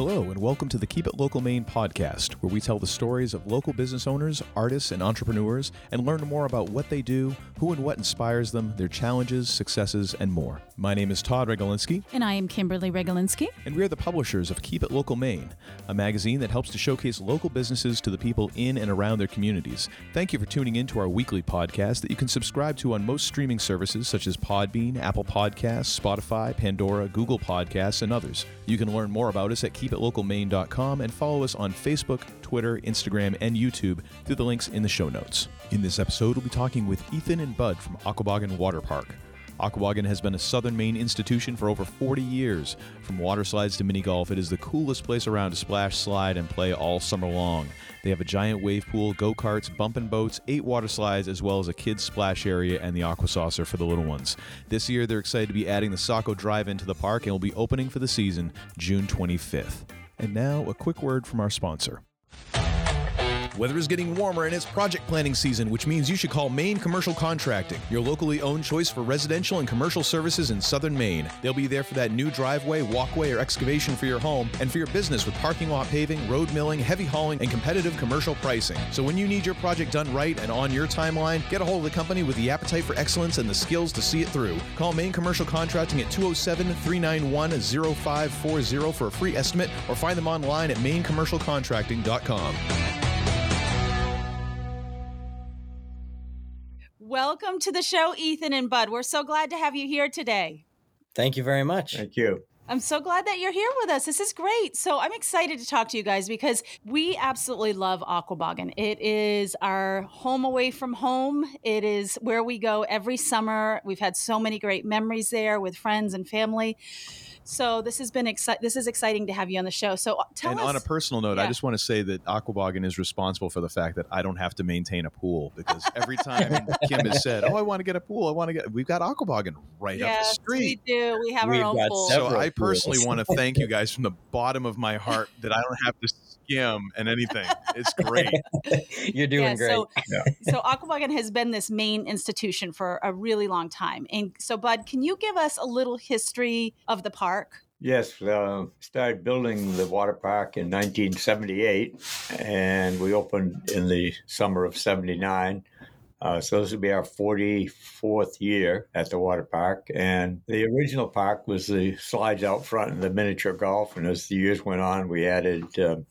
Hello, and welcome to the Keep It Local Maine podcast, where we tell the stories of local business owners, artists, and entrepreneurs and learn more about what they do, who and what inspires them, their challenges, successes, and more. My name is Todd Regalinsky, And I am Kimberly Regalinsky. and we are the publishers of Keep It Local Maine, a magazine that helps to showcase local businesses to the people in and around their communities. Thank you for tuning in to our weekly podcast that you can subscribe to on most streaming services such as Podbean, Apple Podcasts, Spotify, Pandora, Google Podcasts, and others. You can learn more about us at keepitlocalmaine.com and follow us on Facebook, Twitter, Instagram, and YouTube through the links in the show notes. In this episode, we'll be talking with Ethan and Bud from Aquaboggan Water Park. Aquaboggan has been a southern Maine institution for over 40 years. From water slides to mini golf, it is the coolest place around to splash, slide, and play all summer long. They have a giant wave pool, go karts, bumping boats, eight water slides, as well as a kids' splash area and the aqua saucer for the little ones. This year, they're excited to be adding the Saco Drive into the park and will be opening for the season June 25th. And now, a quick word from our sponsor. Weather is getting warmer and it's project planning season, which means you should call Maine Commercial Contracting, your locally owned choice for residential and commercial services in southern Maine. They'll be there for that new driveway, walkway, or excavation for your home and for your business with parking lot paving, road milling, heavy hauling, and competitive commercial pricing. So when you need your project done right and on your timeline, get a hold of the company with the appetite for excellence and the skills to see it through. Call Maine Commercial Contracting at 207 391 0540 for a free estimate or find them online at mainecommercialcontracting.com. to the show, Ethan and Bud. We're so glad to have you here today. Thank you very much. Thank you. I'm so glad that you're here with us. This is great. So I'm excited to talk to you guys because we absolutely love Aquaboggan. It is our home away from home. It is where we go every summer. We've had so many great memories there with friends and family. So this has been exciting. This is exciting to have you on the show. So uh, tell and us. on a personal note, I just want to say that Aquaboggan is responsible for the fact that I don't have to maintain a pool because every time Kim has said, "Oh, I want to get a pool. I want to get," we've got Aquaboggan right up the yes, street. we do. We have We've our own got pool. So several I personally want to thank you guys from the bottom of my heart that I don't have to skim and anything. It's great. You're doing Yeah, great. So, so Aquaboggan has been this main institution for a really long time. And so, Bud, can you give us a little history of the park? Yes, uh, started building the water park in 1978, and we opened in the summer of 79. Uh, so this will be our 44th year at the water park. And the original park was the slides out front and the miniature golf. And as the years went on, we added um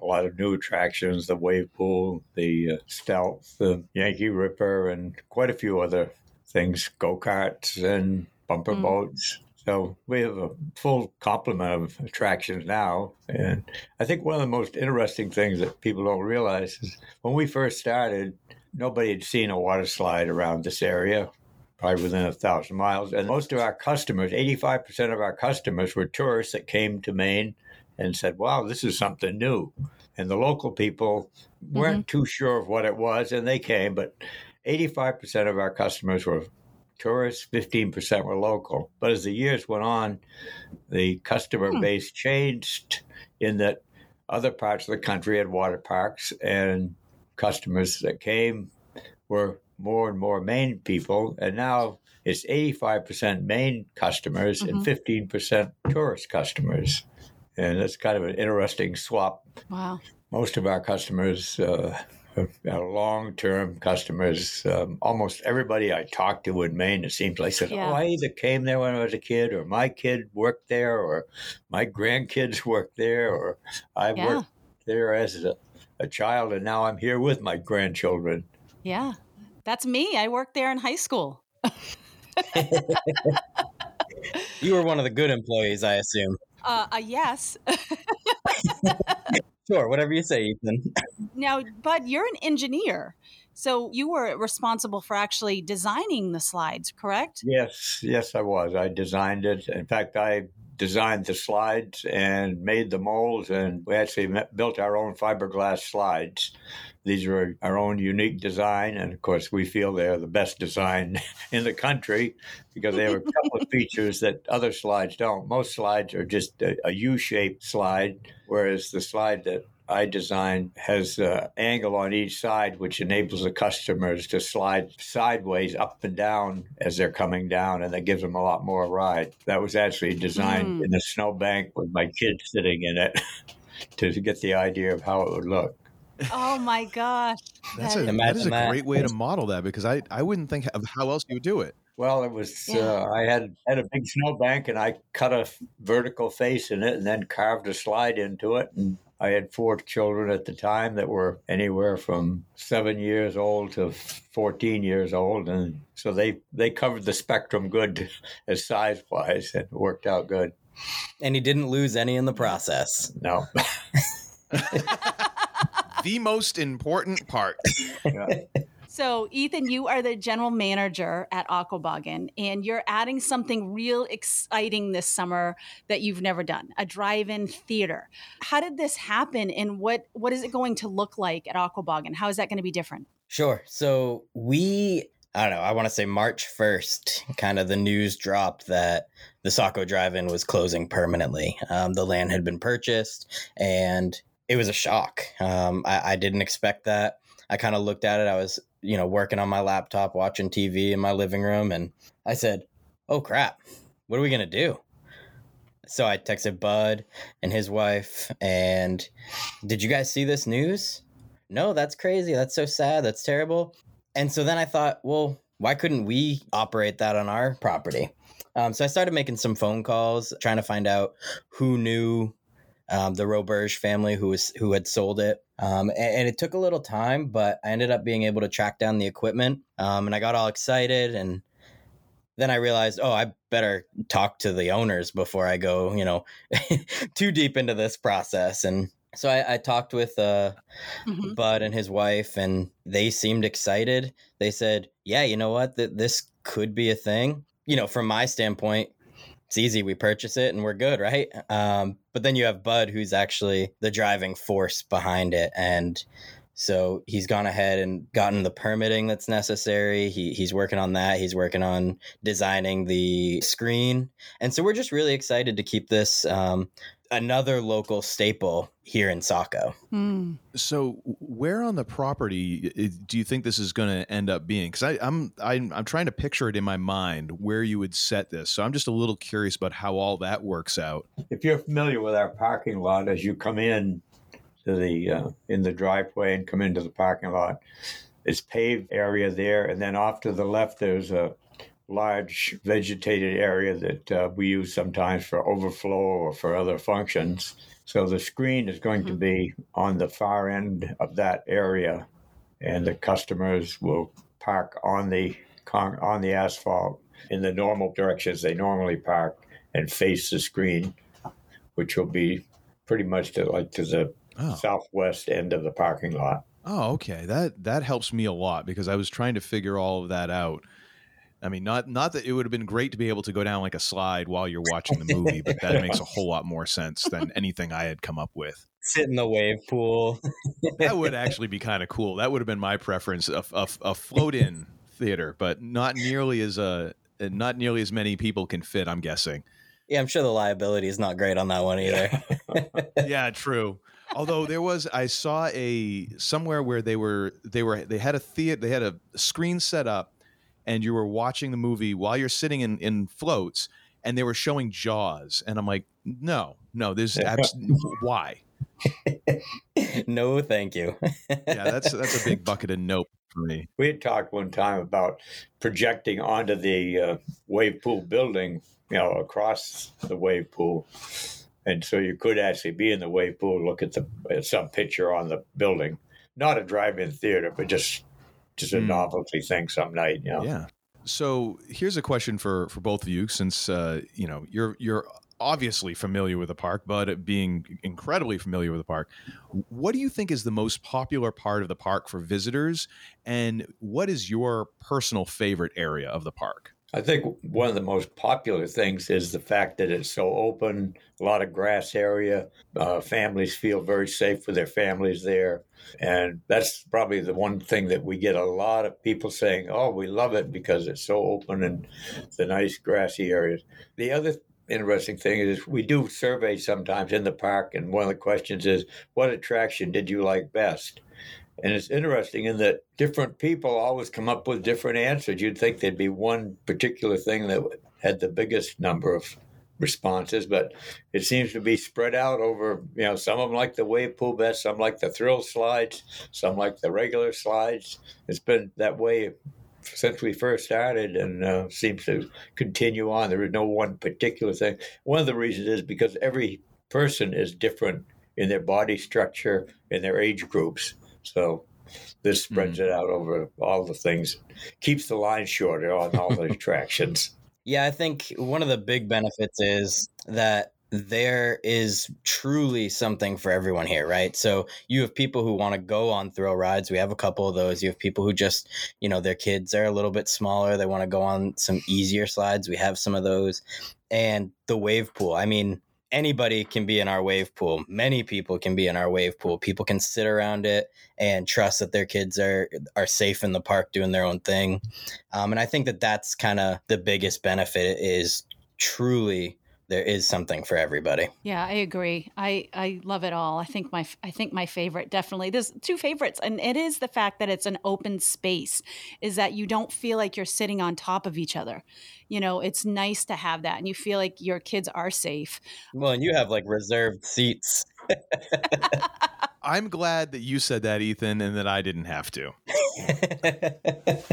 a lot of new attractions the wave pool, the uh, stealth, the Yankee Ripper, and quite a few other things go karts and bumper Mm. boats. So we have a full complement of attractions now. And I think one of the most interesting things that people don't realize is when we first started, nobody had seen a water slide around this area, probably within a thousand miles. And most of our customers, 85% of our customers, were tourists that came to Maine and said, wow, this is something new. And the local people weren't too sure of what it was, and they came, but 85% of our customers were tourists, 15% were local. But as the years went on, the customer Hmm. base changed in that other parts of the country had water parks, and customers that came were more and more Maine people. And now it's 85% Maine customers and 15% tourist customers. And that's kind of an interesting swap Wow. most of our customers uh, are long-term customers. Um, almost everybody I talk to in Maine, it seems like said, Yeah. "Oh, I either came there when I was a kid, or my kid worked there, or my grandkids worked there, or I Yeah. worked there as a, a child, and now I'm here with my grandchildren." Yeah. That's me. I worked there in high school. You were one of the good employees, I assume. Uh, uh yes. Sure, whatever you say, Ethan. now, Bud, you're an engineer. So you were responsible for actually designing the slides, correct? Yes, yes, I was. I designed it. In fact, I designed the slides and made the molds, and we actually built our own fiberglass slides. These are our own unique design, and of course, we feel they're the best design in the country because they have a couple of features that other slides don't. Most slides are just a, a U-shaped slide, whereas the slide that I design has an angle on each side, which enables the customers to slide sideways up and down as they're coming down, and that gives them a lot more ride. That was actually designed Mm. in a snowbank with my kids sitting in it to get the idea of how it would look. Oh my gosh. That's That a, that is a that. great way to model that because I, I wouldn't think of how else you would do it. Well, it was. Yeah. Uh, I had had a big snowbank, and I cut a f- vertical face in it, and then carved a slide into it. And I had four children at the time that were anywhere from seven years old to fourteen years old, and so they they covered the spectrum good as size wise, and it worked out good. And he didn't lose any in the process. No, The most important part. Yeah. So, Ethan, you are the general manager at Aquaboggan, and you're adding something real exciting this summer that you've never done a drive in theater. How did this happen, and what, what is it going to look like at Aquaboggan? How is that going to be different? Sure. So we, I don't know, I want to say March 1st, kind of the news dropped that the Saco Drive In was closing permanently. Um, the land had been purchased and it was a shock. Um, I, I didn't expect that. I kind of looked at it. I was, you know, working on my laptop, watching TV in my living room, and I said, oh crap, what are we going to do? So I texted Bud and his wife, and did you guys see this news? no, that's crazy. That's so sad. That's terrible. And so then I thought, well, why couldn't we operate that on our property? Um, so I started making some phone calls, trying to find out who knew um, the Roberge family who was who had sold it. Um, and, and it took a little time, but I ended up being able to track down the equipment. Um, and I got all excited, and then I realized, oh, I better talk to the owners before I go, you know, too deep into this process. And so I, I talked with uh, Mhm. Bud and his wife, and they seemed excited. They said, "Yeah, you know what? That this could be a thing." You know, from my standpoint, it's easy. We purchase it and we're good, right? Um, but then you have Bud, who's actually the driving force behind it, and so he's gone ahead and gotten the permitting that's necessary. He, he's working on that. He's working on designing the screen, and so we're just really excited to keep this um, another local staple here in Saco. Hmm. So, where on the property do you think this is going to end up being? Because I'm, I'm I'm trying to picture it in my mind where you would set this. So I'm just a little curious about how all that works out. if you're familiar with our parking lot, as you come in to the uh, in the driveway and come into the parking lot, it's paved area there, and then off to the left there's a large vegetated area that uh, we use sometimes for overflow or for other functions. So the screen is going to be on the far end of that area, and the customers will park on the con- on the asphalt in the normal directions they normally park and face the screen, which will be pretty much to like to the Oh, southwest end of the parking lot. oh, okay. That that helps me a lot because I was trying to figure all of that out. I mean, not not that it would have been great to be able to go down like a slide while you're watching the movie, but that makes a whole lot more sense than anything I had come up with. Sit in the wave pool. That would actually be kind of cool. That would have been my preference, a, a, a float-in theater, but not nearly as a not nearly as many people can fit. I'm guessing. yeah, I'm sure the liability is not great on that one either. yeah, true. Although there was, I saw a somewhere where they were they were they had a theater, they had a screen set up, and you were watching the movie while you're sitting in in floats, and they were showing Jaws, and I'm like, no, no, there's abs- why? no, thank you. Yeah, that's that's a big bucket of nope for me. We had talked one time about projecting onto the uh, wave pool building, you know, across the wave pool. And so you could actually be in the wave pool, look at the at some picture on the building. Not a drive-in theater, but just just a Hmm. novelty thing some night, you know. Yeah. So here's a question for for both of you, since uh, you know you're you're obviously familiar with the park, but being incredibly familiar with the park, what do you think is the most popular part of the park for visitors, and what is your personal favorite area of the park? I think one of the most popular things is the fact that it's so open, a lot of grass area. Uh, families feel very safe with their families there. And that's probably the one thing that we get a lot of people saying, oh, we love it because it's so open and the nice grassy areas. The other interesting thing is we do surveys sometimes in the park, and one of the questions is, "What attraction did you like best?" And it's interesting in that different people always come up with different answers. You'd think there'd be one particular thing that had the biggest number of responses, but it seems to be spread out over, you know, some of them like the wave pool best, some like the thrill slides, some like the regular slides. It's been that way since we first started and uh, seems to continue on. There is no one particular thing. One of the reasons is because every person is different in their body structure, in their age groups. So this spreads mm. it out over all the things, keeps the line shorter on all the attractions. Yeah, I think one of the big benefits is that there is truly something for everyone here, right? So you have people who want to go on thrill rides. We have a couple of those. You have people who just, you know, their kids are a little bit smaller. They want to go on some easier slides. We have some of those. And the wave pool. I mean, anybody can be in our wave pool. Many people can be in our wave pool. People can sit around it and trust that their kids are are safe in the park doing their own thing. Um, and I think that that's kind of the biggest benefit is truly there is something for everybody. Yeah, I agree. I I love it all. I think my I think my favorite definitely there's two favorites and it is the fact that it's an open space is that you don't feel like you're sitting on top of each other. You know, it's nice to have that and you feel like your kids are safe. Well, and you have like reserved seats. I'm glad that you said that Ethan and that I didn't have to.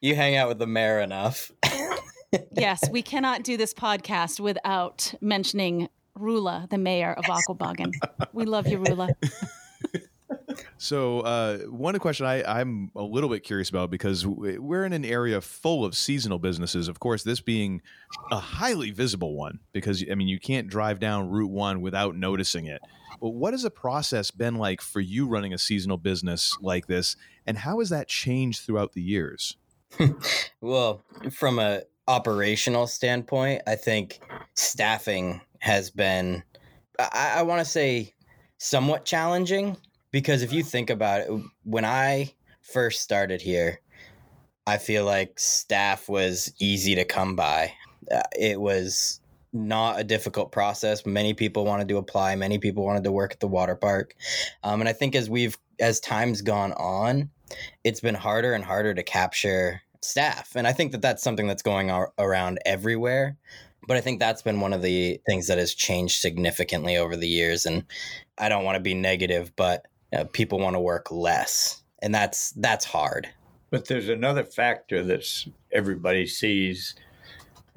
you hang out with the mayor enough yes, we cannot do this podcast without mentioning Rula, the mayor of Aquaboggan. we love you, Rula. So, uh, one question I, am a little bit curious about because we're in an area full of seasonal businesses. Of course, this being a highly visible one, because I mean, you can't drive down Route One without noticing it. But what has the process been like for you running a seasonal business like this, and how has that changed throughout the years? well, from a operational standpoint, I think staffing has been, I, I want to say, somewhat challenging because if you think about it, when I first started here, I feel like staff was easy to come by. Uh, it was not a difficult process. Many people wanted to apply. Many people wanted to work at the water park, um, and I think as we've as time's gone on, it's been harder and harder to capture staff. And I think that that's something that's going around everywhere. But I think that's been one of the things that has changed significantly over the years. And I don't want to be negative, but you know, people want to work less, and that's that's hard. But there's another factor that everybody sees,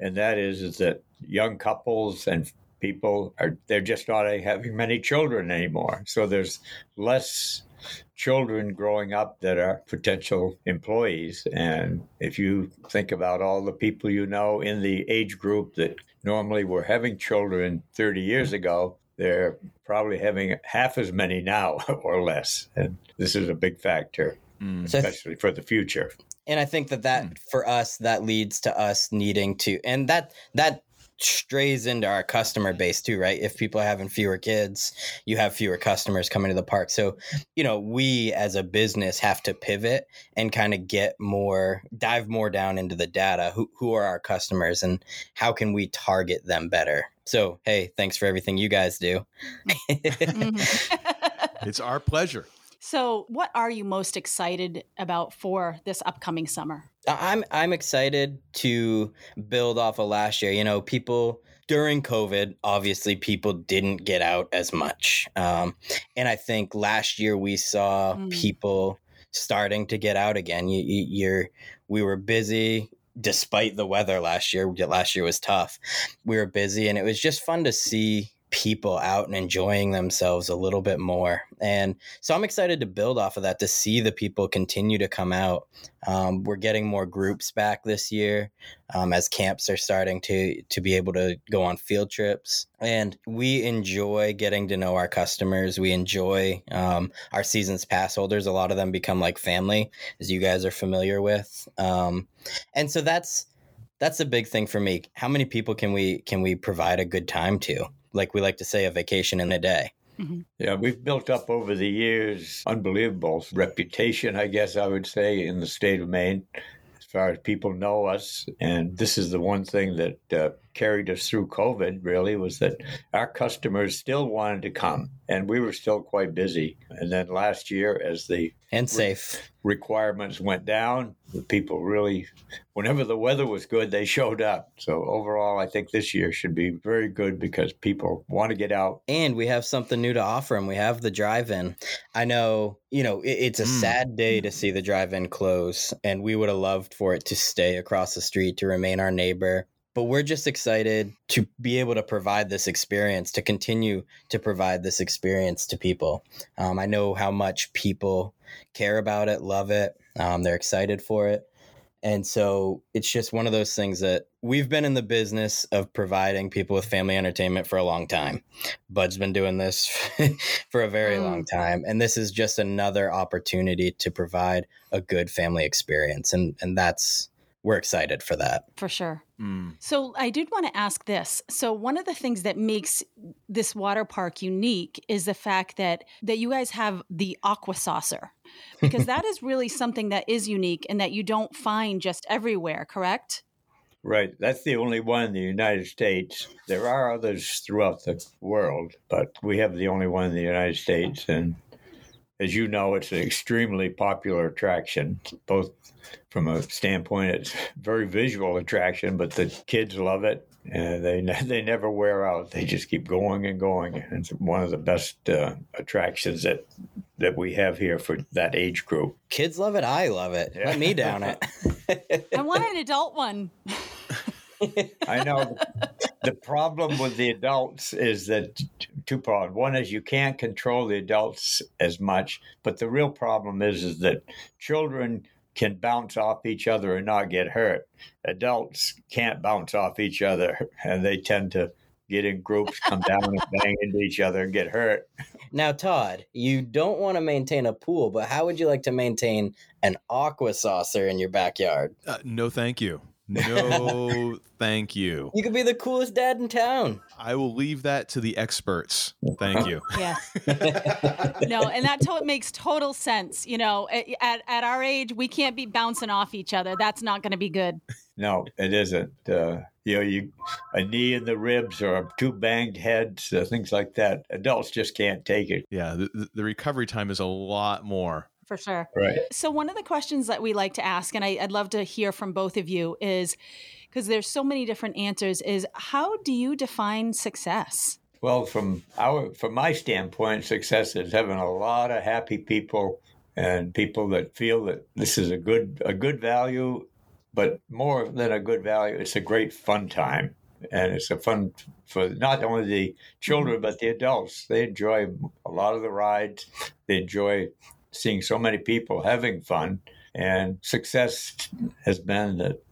and that is is that young couples and people are they're just not having many children anymore. So there's less children growing up that are potential employees. And if you think about all the people you know in the age group that normally were having children 30 years ago, they're probably having half as many now or less. And this is a big factor, mm. especially for the future. And I think that that mm. for us that leads to us needing to and that that strays into our customer base too, right? If people are having fewer kids, you have fewer customers coming to the park. So, you know, we as a business have to pivot and kind of get more, dive more down into the data. Who, who are our customers and how can we target them better? So, hey, thanks for everything you guys do. mm-hmm. it's our pleasure. So, what are you most excited about for this upcoming summer? I'm I'm excited to build off of last year. You know, people during COVID, obviously, people didn't get out as much, um, and I think last year we saw mm. people starting to get out again. You, you, you're we were busy despite the weather last year. Last year was tough. We were busy, and it was just fun to see people out and enjoying themselves a little bit more. And so I'm excited to build off of that to see the people continue to come out. Um, we're getting more groups back this year um, as camps are starting to to be able to go on field trips. And we enjoy getting to know our customers. We enjoy um, our seasons pass holders. A lot of them become like family, as you guys are familiar with. Um, and so that's that's a big thing for me. How many people can we can we provide a good time to? like we like to say, a vacation in a day. Mm-hmm. Yeah, we've built up over the years unbelievable reputation, I guess I would say, in the state of Maine as far as people know us. And this is the one thing that uh, carried us through COVID, really, was that our customers still wanted to come and we were still quite busy. And then last year, as the and safe requirements went down, the people really, whenever the weather was good, they showed up. So overall, I think this year should be very good because people want to get out. And we have something new to offer them. We have the drive-in. I know, you know, it, it's a mm. sad day to see the drive-in close, and we would have loved for it to stay across the street to remain our neighbor but we're just excited to be able to provide this experience to continue to provide this experience to people um, i know how much people care about it love it um, they're excited for it and so it's just one of those things that we've been in the business of providing people with family entertainment for a long time. Bud's been doing this for a very mm. long time. And this is just another opportunity to provide a good family experience. And, and that's we're excited for that. For sure. Mm. So I did want to ask this. So one of the things that makes this water park unique is the fact that that you guys have the aqua saucer. Because that is really something that is unique and that you don't find just everywhere, correct? Right. That's the only one in the United States. There are others throughout the world, but we have the only one in the United States and as you know, it's an extremely popular attraction, both from a standpoint, it's very visual attraction, but the kids love it. And they they never wear out. They just keep going and going. It's one of the best uh, attractions that that we have here for that age group. Kids love it. I love it. Yeah. Let me down it. I want an adult one. I know. The problem with the adults is that two problems. One is you can't control the adults as much, but the real problem is is that children can bounce off each other and not get hurt. Adults can't bounce off each other, and they tend to get in groups, come down and bang into each other and get hurt. Now, Todd, you don't want to maintain a pool, but how would you like to maintain an aqua saucer in your backyard? Uh, no, thank you. No, thank you. You could be the coolest dad in town. I will leave that to the experts. Thank you. Yeah. no, and that to- makes total sense. You know, at, at our age, we can't be bouncing off each other. That's not going to be good. No, it isn't. Uh, you know, you a knee in the ribs or two banged heads, uh, things like that. Adults just can't take it. Yeah, the, the recovery time is a lot more for sure. Right. So one of the questions that we like to ask, and I, would love to hear from both of you, is because there's so many different answers. Is how do you define success? Well, from our from my standpoint, success is having a lot of happy people and people that feel that this is a good a good value, but more than a good value, it's a great fun time and it's a fun for not only the children mm-hmm. but the adults. They enjoy a lot of the rides. They enjoy seeing so many people having fun. And success has been that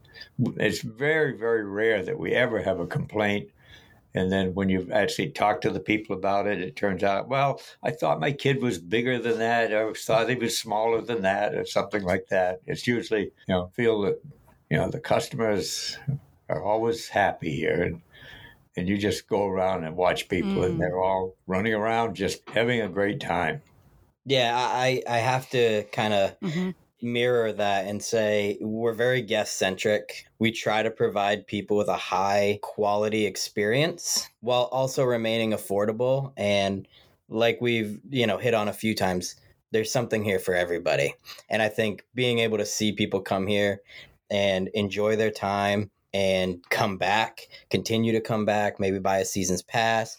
it's very, very rare that we ever have a complaint. And then when you actually talk to the people about it, it turns out, well, I thought my kid was bigger than that. I thought he was smaller than that, or something like that. It's usually, you know, feel that, you know, the customers are always happy here. And, and you just go around and watch people, mm. and they're all running around just having a great time. Yeah, I I have to kind of mm-hmm. mirror that and say we're very guest centric. We try to provide people with a high quality experience while also remaining affordable and like we've, you know, hit on a few times, there's something here for everybody. And I think being able to see people come here and enjoy their time and come back, continue to come back, maybe buy a season's pass,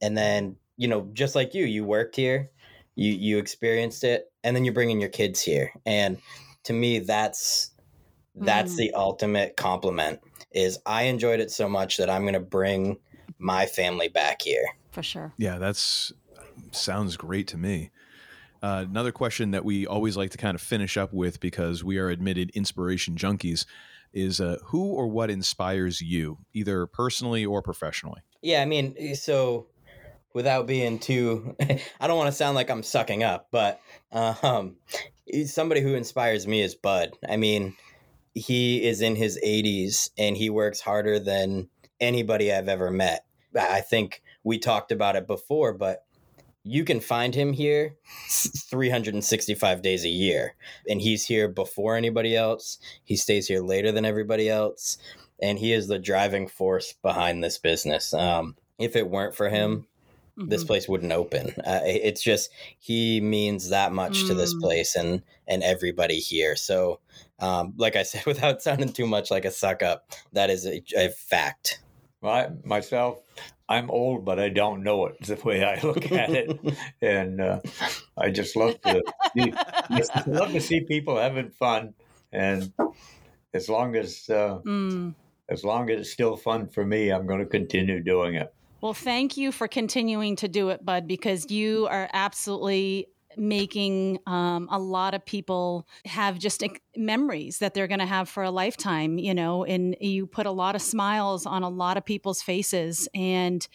and then, you know, just like you, you worked here, you you experienced it and then you're bringing your kids here. And to me that's that's mm. the ultimate compliment is i enjoyed it so much that i'm going to bring my family back here. For sure. Yeah that's sounds great to me. Uh, another question that we always like to kind of finish up with because we are admitted inspiration junkies is uh, who or what inspires you either personally or professionally? Yeah i mean so without being too I don't want to sound like I'm sucking up, but um somebody who inspires me is Bud. I mean, he is in his 80s and he works harder than anybody I've ever met. I think we talked about it before, but you can find him here 365 days a year. And he's here before anybody else. He stays here later than everybody else. And he is the driving force behind this business. Um, if it weren't for him, mm-hmm. this place wouldn't open. Uh, it's just he means that much mm. to this mm. place and and everybody here. So, um, like I said, without sounding too much like a suck up, that is a, a fact. Well, I, myself, I'm old, but I don't know it. The way I look at it, and uh, I just love to see, love to see people having fun, and as long as uh, mm. as long as it's still fun for me, I'm going to continue doing it. Well, thank you for continuing to do it, Bud, because you are absolutely making um, a lot of people have just memories that they're going to have for a lifetime, you know, and you put a lot of smiles on a lot of people's faces. And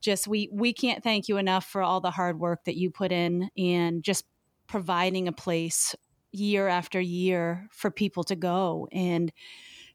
just we we can't thank you enough for all the hard work that you put in and just providing a place year after year for people to go and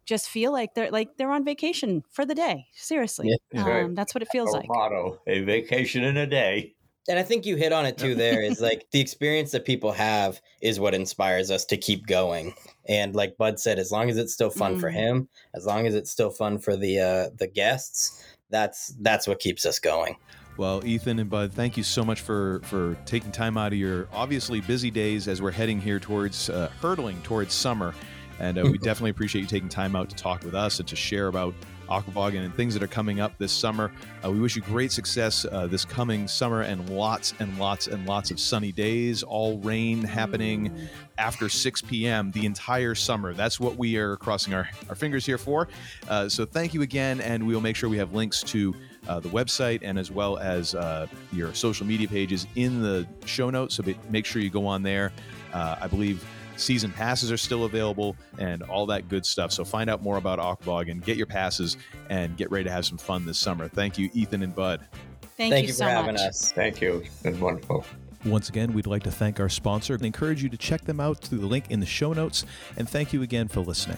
just feel like they're like they're on vacation for the day. Seriously, yeah, um, right. that's what it feels like. Motto: a vacation in a day and I think you hit on it too. There is like the experience that people have is what inspires us to keep going. And like Bud said, as long as it's still fun mm. for him, as long as it's still fun for the uh, the guests, that's that's what keeps us going. Well, Ethan and Bud, thank you so much for for taking time out of your obviously busy days as we're heading here towards uh, hurtling towards summer. And uh, we definitely appreciate you taking time out to talk with us and to share about Aquaboggan and things that are coming up this summer. Uh, we wish you great success uh, this coming summer and lots and lots and lots of sunny days, all rain happening after 6 p.m. the entire summer. That's what we are crossing our, our fingers here for. Uh, so thank you again, and we'll make sure we have links to uh, the website and as well as uh, your social media pages in the show notes. So make sure you go on there. Uh, I believe Season passes are still available and all that good stuff. So find out more about Aquaboggan, get your passes, and get ready to have some fun this summer. Thank you, Ethan and Bud. Thank, Thank you, you, so for having much. us. Thank you. It's been wonderful. Once again, we'd like to thank our sponsor and encourage you to check them out through the link in the show notes. And thank you again for listening.